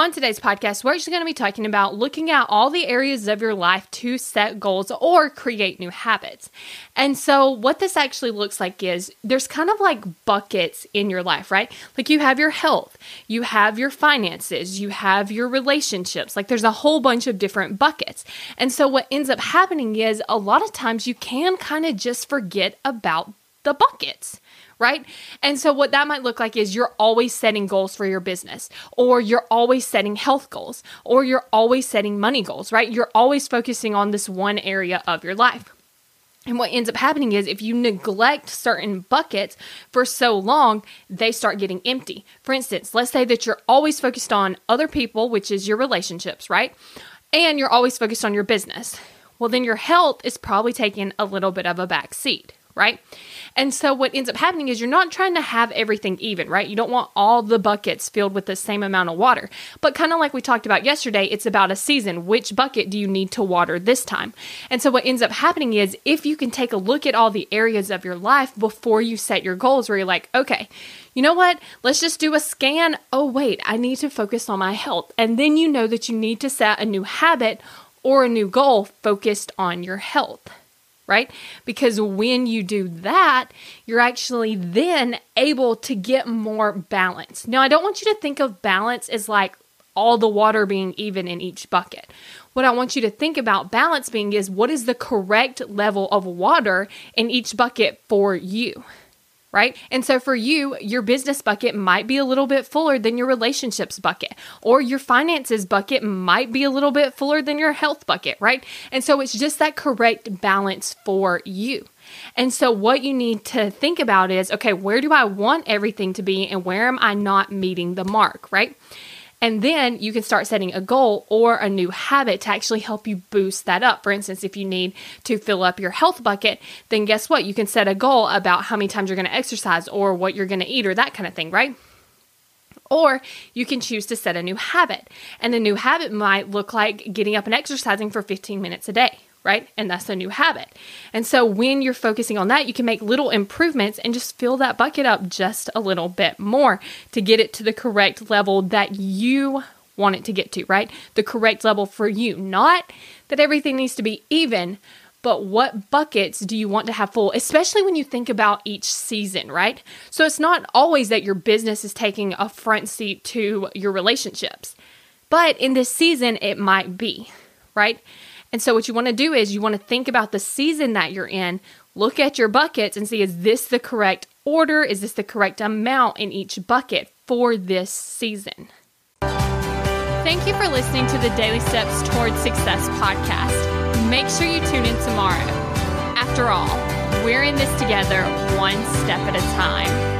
On today's podcast, we're actually going to be talking about looking at all the areas of your life to set goals or create new habits. And so, what this actually looks like is there's kind of like buckets in your life, right? Like you have your health, you have your finances, you have your relationships. Like there's a whole bunch of different buckets. And so, what ends up happening is a lot of times you can kind of just forget about the buckets right? And so, what that might look like is you're always setting goals for your business, or you're always setting health goals, or you're always setting money goals, right? You're always focusing on this one area of your life. And what ends up happening is if you neglect certain buckets for so long, they start getting empty. For instance, let's say that you're always focused on other people, which is your relationships, right? And you're always focused on your business. Well, then your health is probably taking a little bit of a back seat, right? And so what ends up happening is you're not trying to have everything even, right? You don't want all the buckets filled with the same amount of water. But kind of like we talked about yesterday, it's about a season. Which bucket do you need to water this time? And so what ends up happening is if you can take a look at all the areas of your life before you set your goals where you're like, okay, you know what? Let's just do a scan. Oh, wait, I need to focus on my health. And then you know that you need to set a new habit or a new goal focused on your health right? Because when you do that, you're actually then able to get more balance. Now, I don't want you to think of balance as like all the water being even in each bucket. What I want you to think about balance being is what is the correct level of water in each bucket for you right? And so for you, your business bucket might be a little bit fuller than your relationships bucket, or your finances bucket might be a little bit fuller than your health bucket, right? And so it's just that correct balance for you. And so what you need to think about is okay, where do I want everything to be and where am I not meeting the mark, right? And then you can start setting a goal or a new habit to actually help you boost that up. For instance, if you need to fill up your health bucket, then guess what? You can set a goal about how many times you're going to exercise or what you're going to eat or that kind of thing, right? Or you can choose to set a new habit. And the new habit might look like getting up and exercising for 15 minutes a day right? And that's a new habit. And so when you're focusing on that, you can make little improvements and just fill that bucket up just a little bit more to get it to the correct level that you want it to get to, right? The correct level for you. Not that everything needs to be even, but what buckets do you want to have full, especially when you think about each season, right? So it's not always that your business is taking a front seat to your relationships, but in this season, it might be, right? And so, what you want to do is you want to think about the season that you're in, look at your buckets and see is this the correct order? Is this the correct amount in each bucket for this season? Thank you for listening to the Daily Steps Towards Success podcast. Make sure you tune in tomorrow. After all, we're in this together, one step at a time.